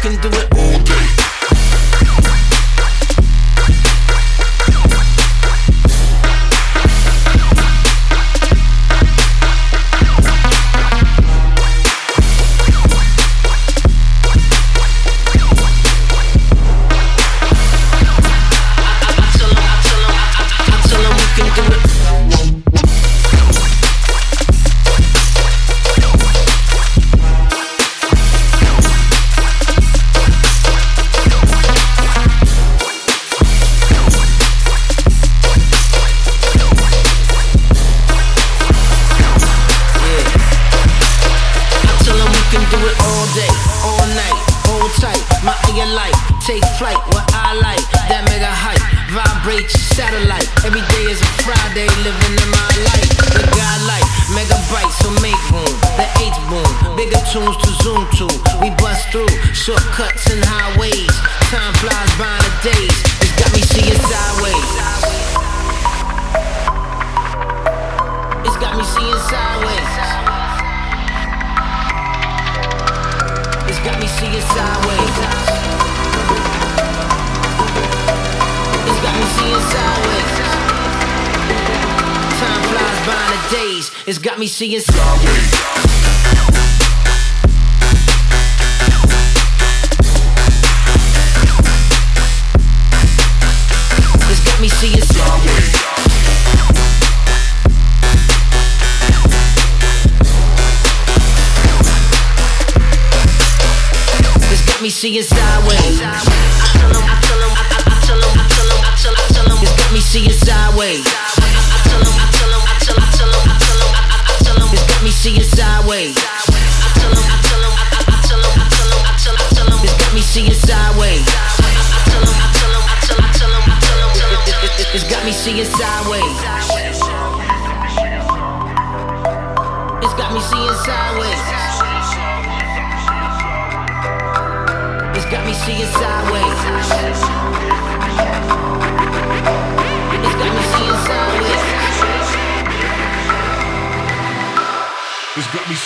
Time do it in the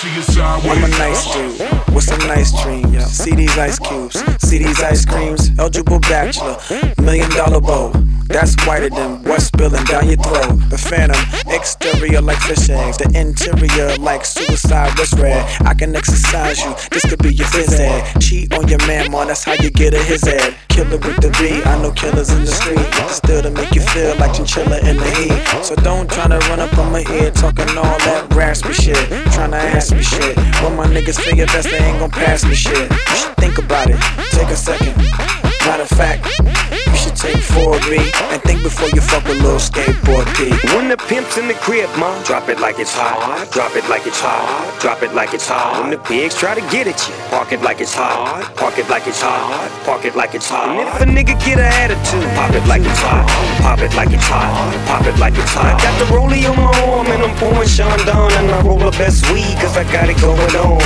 I'm a nice dude with some nice dreams. See these ice cubes, see these ice creams. Eligible bachelor, million dollar bow. That's whiter than what's spilling down your throat. The phantom, exterior like fish eggs, the interior like suicide wrist red. I can exercise you, this could be your phys ed. Cheat on your man, man, that's how you get a his ed. Killer with the B, I know killers in the street. Still to make you feel like chinchilla in the heat. So don't try to run up on my head talking all that raspy shit. Tryna ask me shit. When my niggas figure best, they ain't gon' pass me shit. You should think about it, take a second. Matter of fact, take 4B and think before you fuck with little skateboard P. When the pimp's in the crib, ma, drop it like it's hot. Drop it like it's hot. Drop it like it's hot. When the pigs try to get at you, park it like it's hot. Park it like it's hot. Park it like it's hot. And if a nigga get an attitude, pop it like it's hot. Pop it like it's hot. Pop it like it's hot. Got the rollie on my arm and I'm pouring Chandon and I roll the best weed cause I got it going on.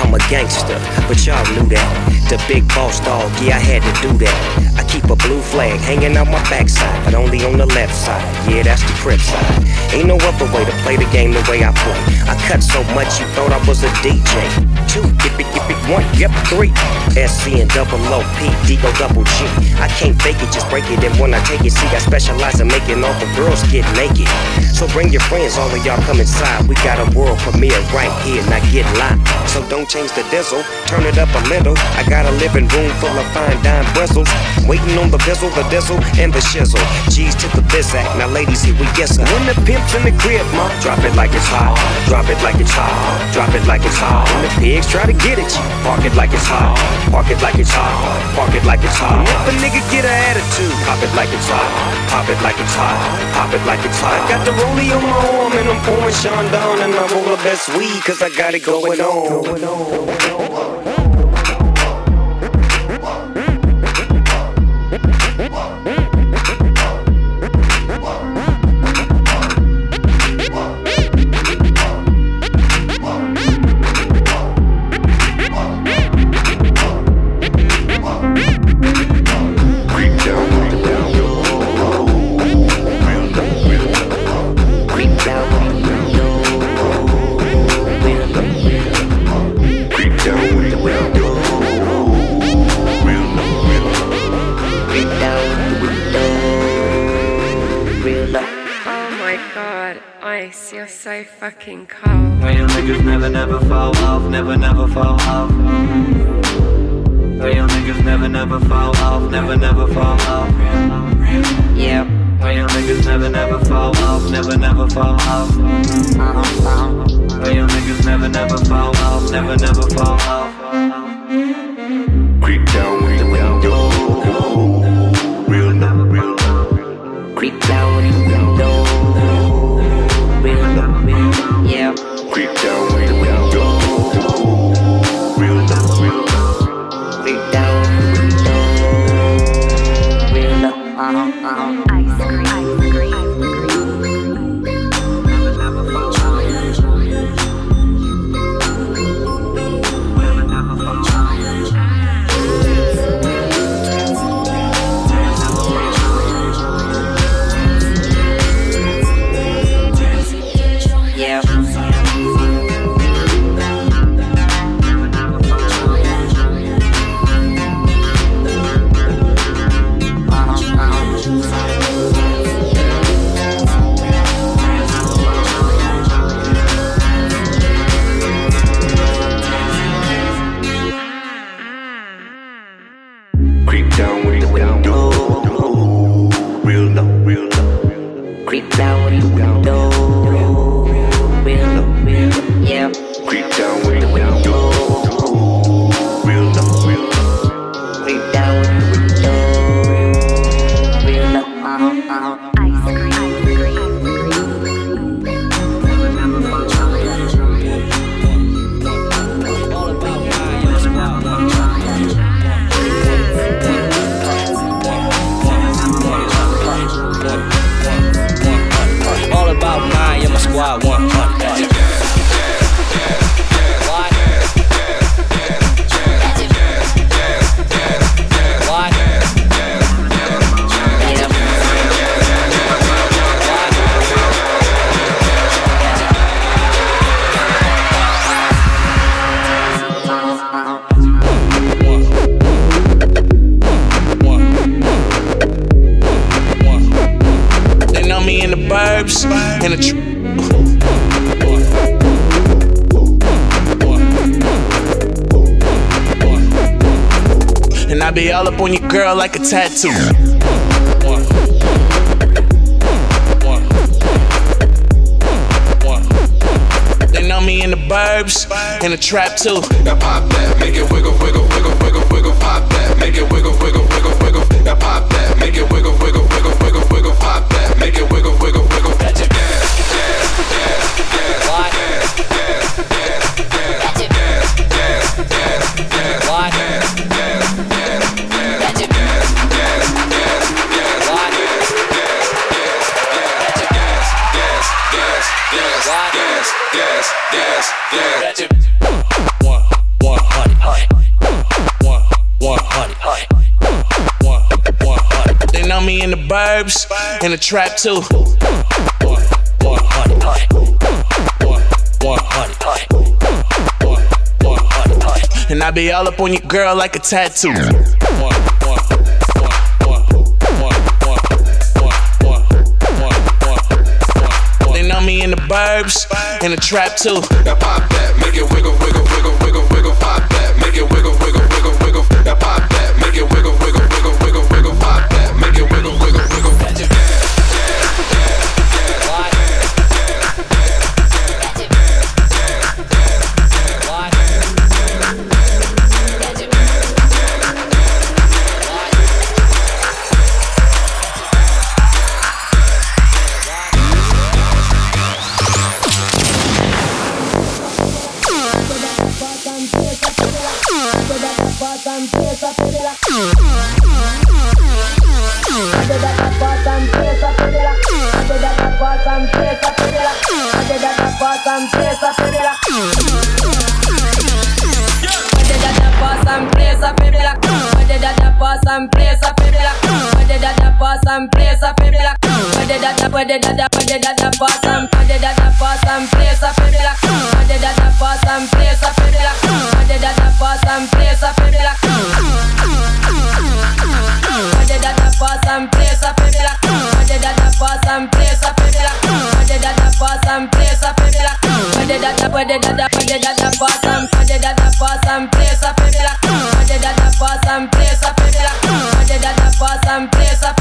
I'm a gangster, but y'all knew that. The big boss dog, yeah, I had to do that. I keep a blue flag hanging out my backside, but only on the left side. Yeah, that's the crib side. Ain't no other way to play the game the way I play. I cut so much you thought I was a DJ. Two, yippee, yippee, one, yep, three. SC and double O, P, D, go double G. I can't fake it, just break it. And when I take it, see, I specialize in making all the girls get naked. So bring your friends, all of y'all come inside. We got a world premiere right here, not get locked. So don't change the diesel, turn it up a little. I got a living room full of fine dime bristles. Waiting on the bizzle, the dizzle, and the shizzle. G's to the biz act. Now, ladies, here we guess. When the pimp's in the crib, ma, drop it like it's hot. Drop it like it's hot. Drop it like it's hot. When the pigs try to get at you, park it like it's hot. Park it like it's hot. Park it like it's hot. And if a nigga get an attitude, pop it like it's hot. Pop it like it's hot. Pop it like it's hot. I got the rollie on my arm and I'm pouring Chandon and I roll the best weed cause I got it going on. Fall off. Real niggas never, never fall off, never, never fall burbs, in the trap too. Now pop that, make it wiggle, wiggle, wiggle, wiggle, wiggle, pop that, make it wiggle, wiggle, wiggle, wiggle. Now pop that, make it wiggle, wiggle, wiggle, wiggle, wiggle, pop that, make it wiggle, wiggle, verbs in the trap too. And I be all up on your girl like a tattoo. They know me in the burbs, and the trap too. Now pop that, make it wiggle, wiggle, wiggle, wiggle, wiggle, pop that, make it wiggle, wiggle, wiggle, wiggle. Now pop that, make it wiggle, wiggle. presa pela. Pode dar Pwede dada, place black place black place black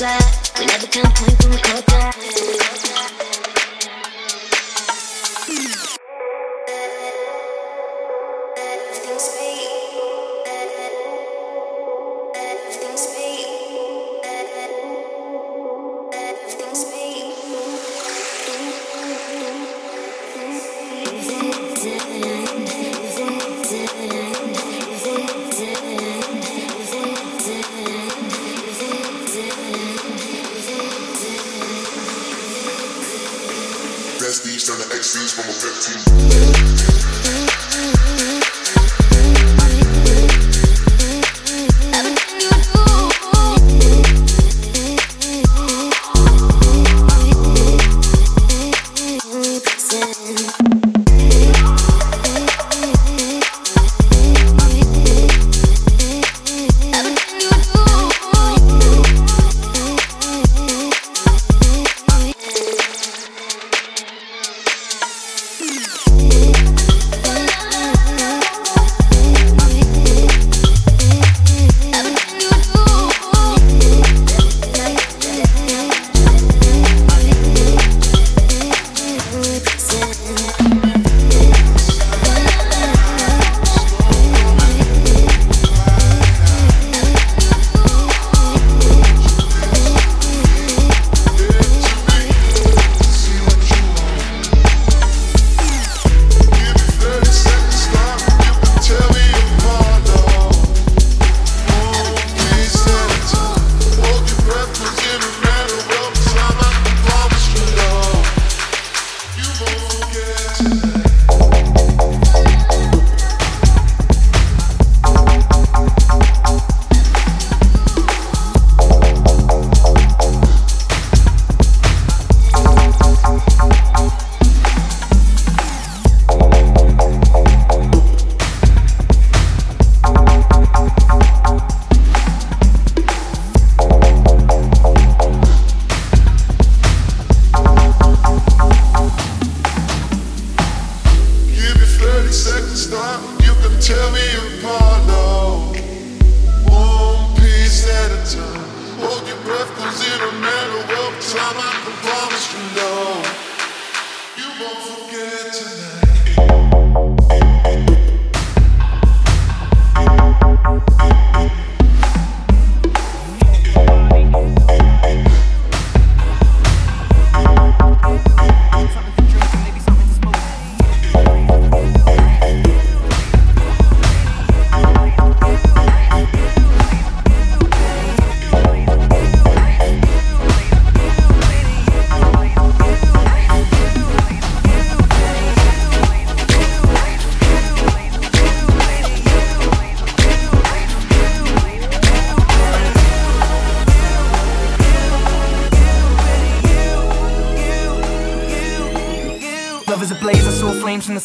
We never can point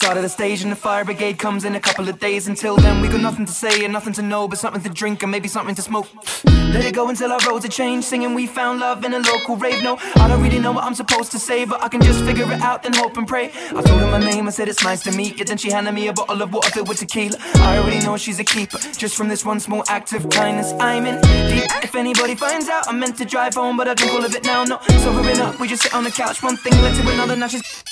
side of the stage And the fire brigade comes in a couple of days. Until then we got nothing to say and nothing to know But something to drink and maybe something to smoke. Let it go until our roads are changed Singing we found love in a local rave. No, I don't really know what I'm supposed to say But I can just figure it out, then hope and pray. I told her my name, I said it's nice to meet you. Then she handed me a bottle of water filled with tequila. I already know she's a keeper Just from this one small act of kindness. I'm in deep. If anybody finds out, I'm meant to drive home But I drink all of it now, no sobering up We just sit on the couch, one thing led to another Now she's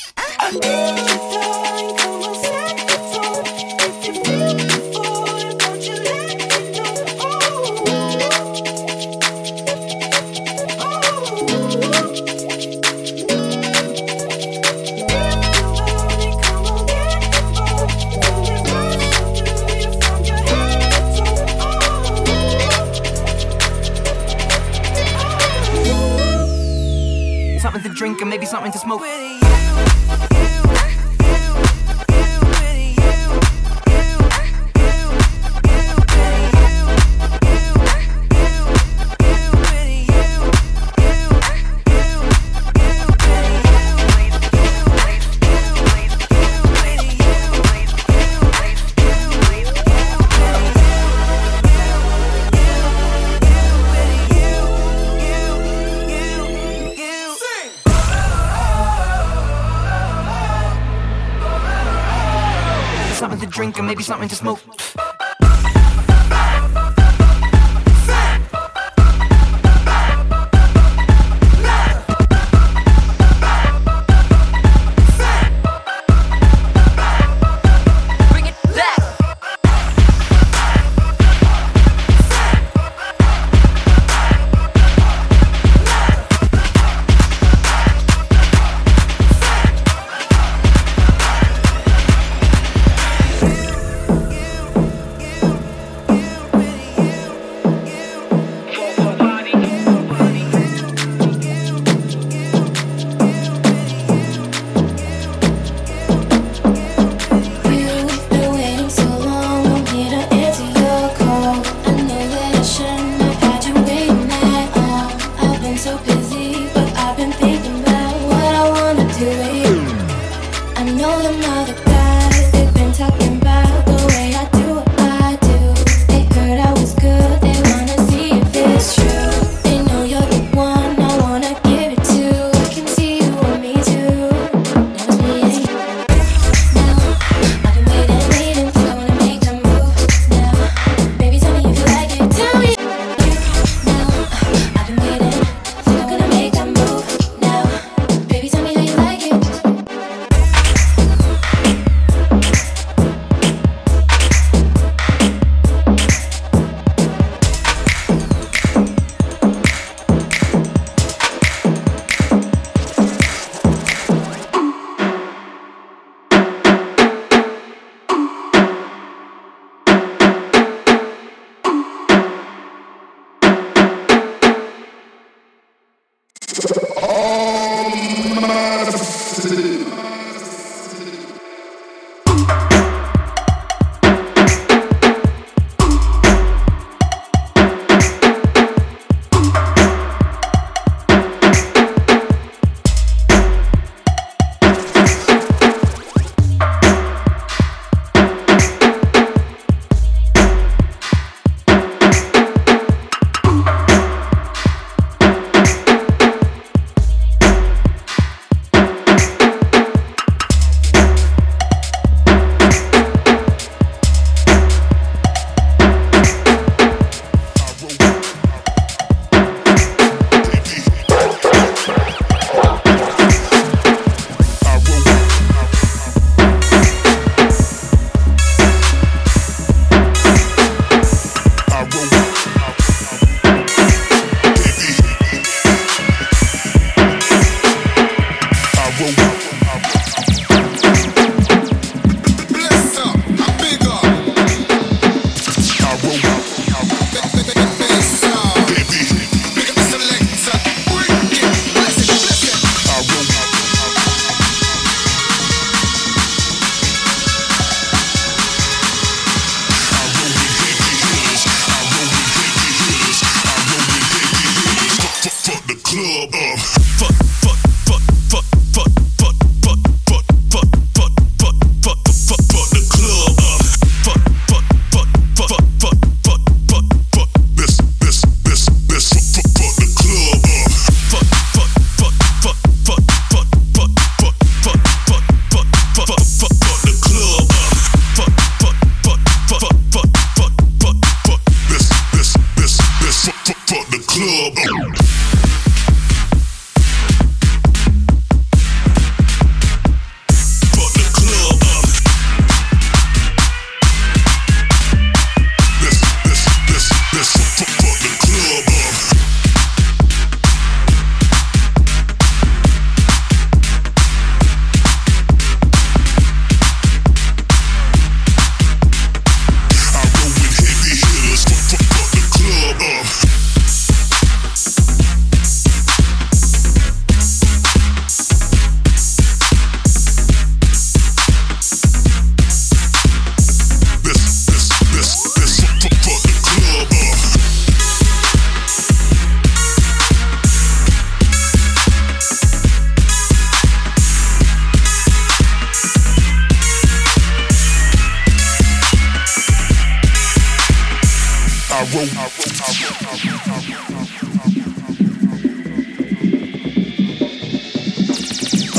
I know you're not the best.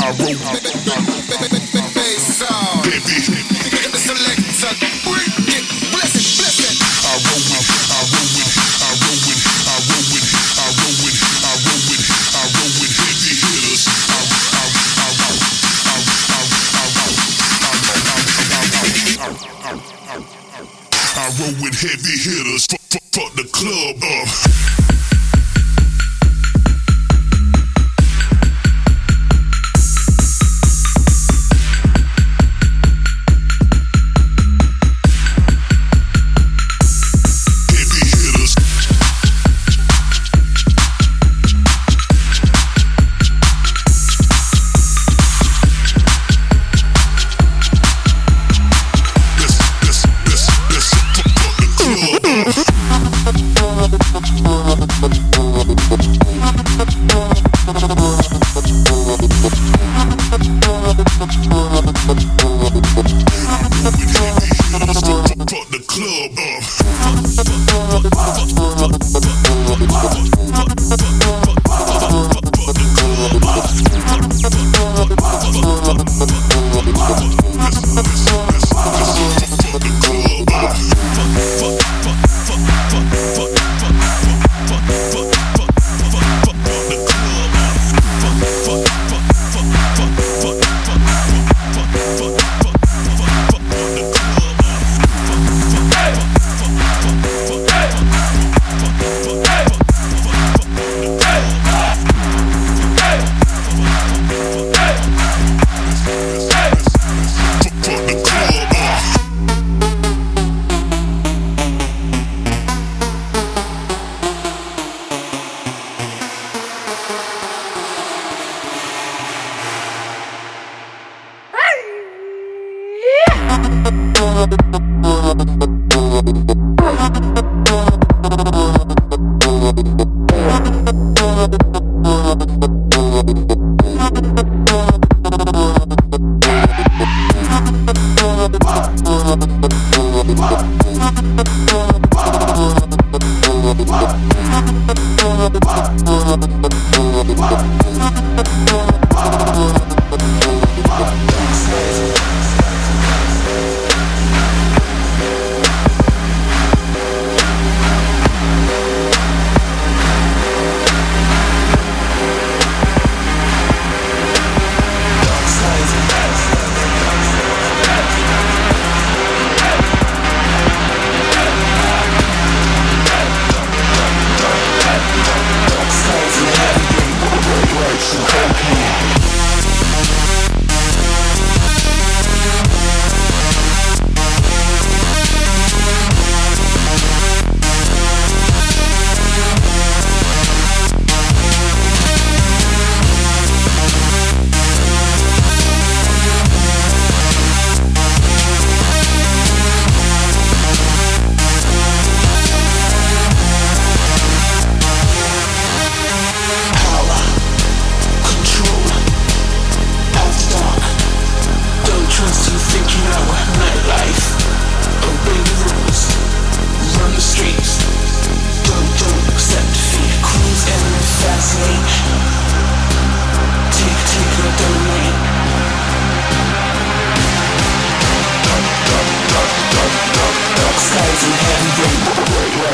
I roll, roll, heavy.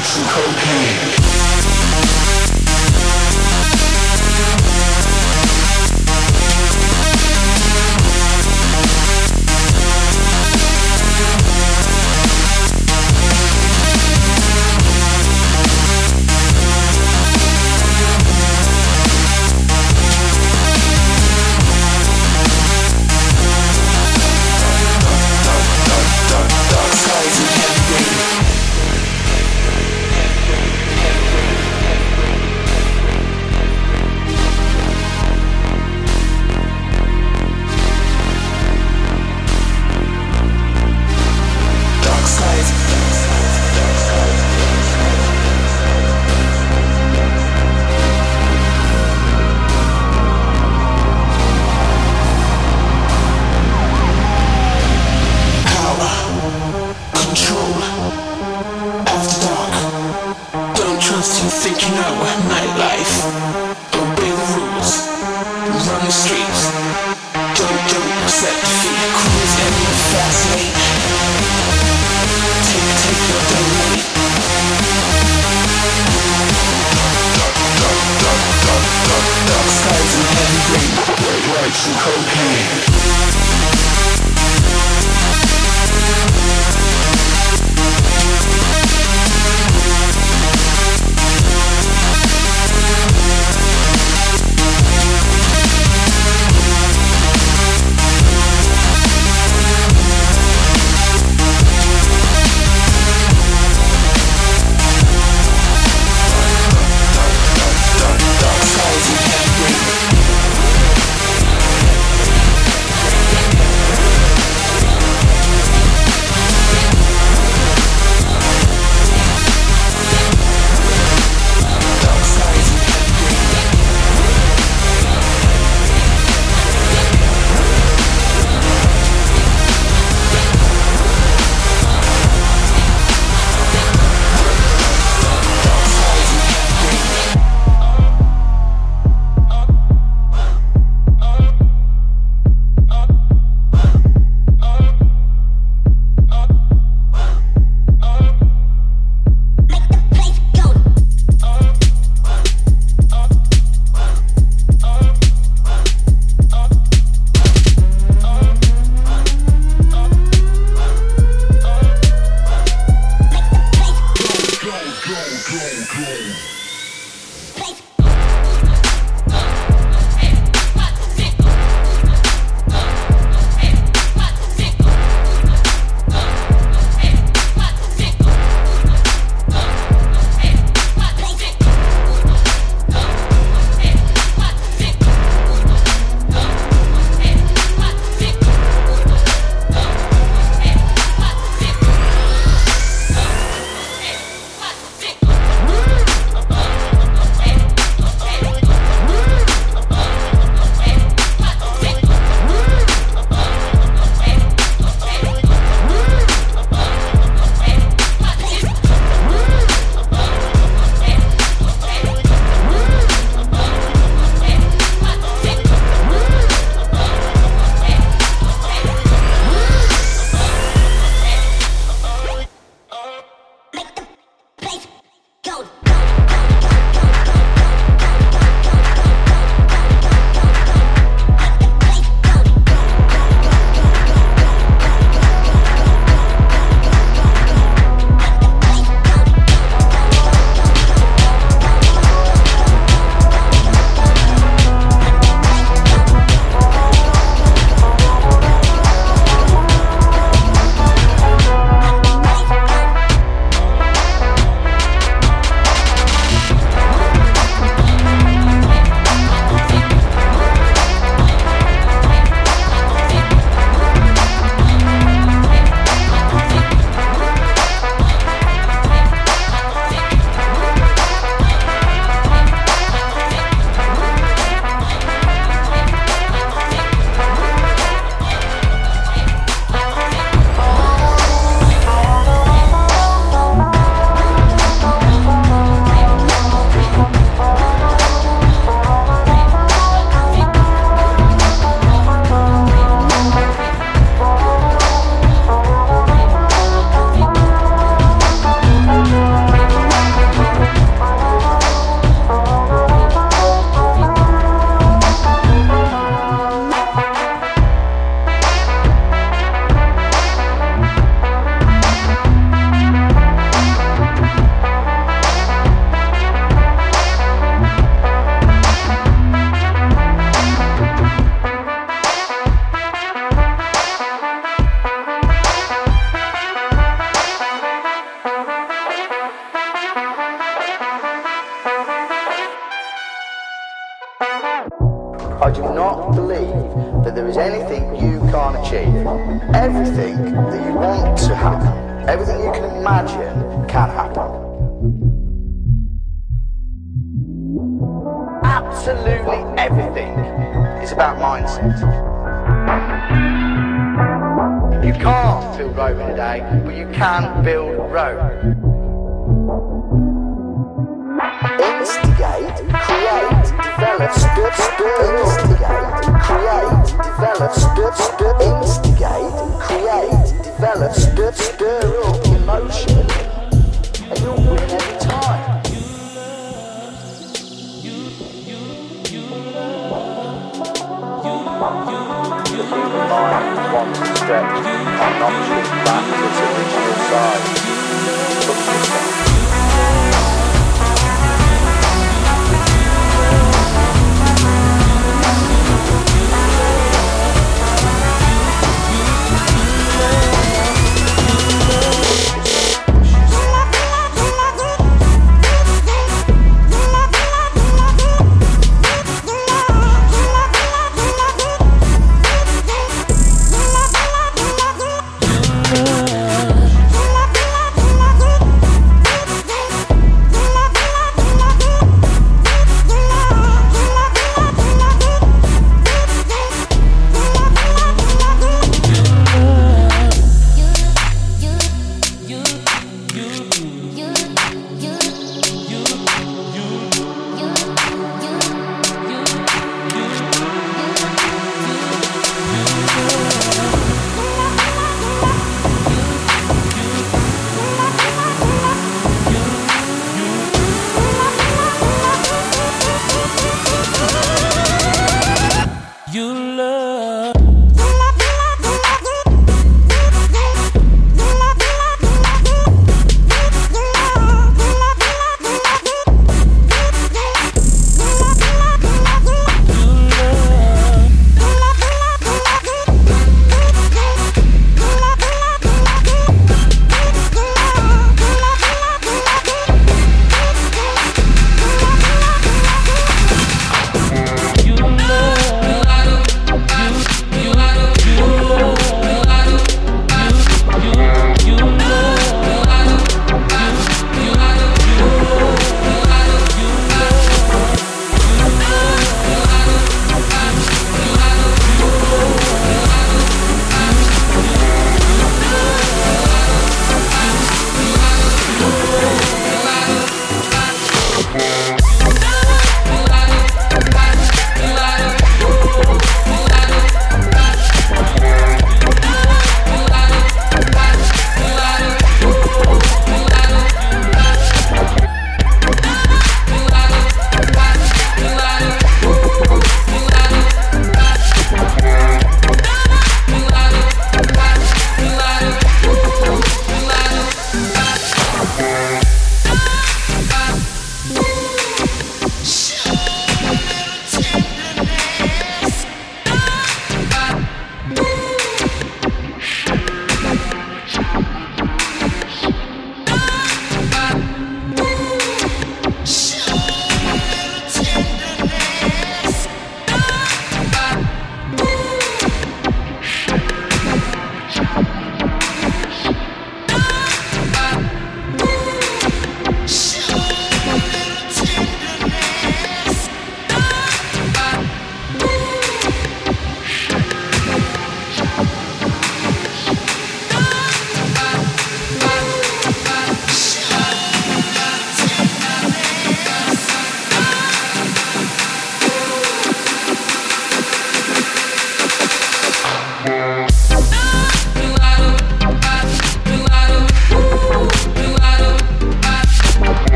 Drugs and cocaine. Can't build Rome in a day, but you can build Rome. Instigate, create, develop, stir, stir, instigate, create, develop, stir, stir, instigate, create, develop, stir, stir up emotion, and you'll win every Wants to stretch and not back to its original size.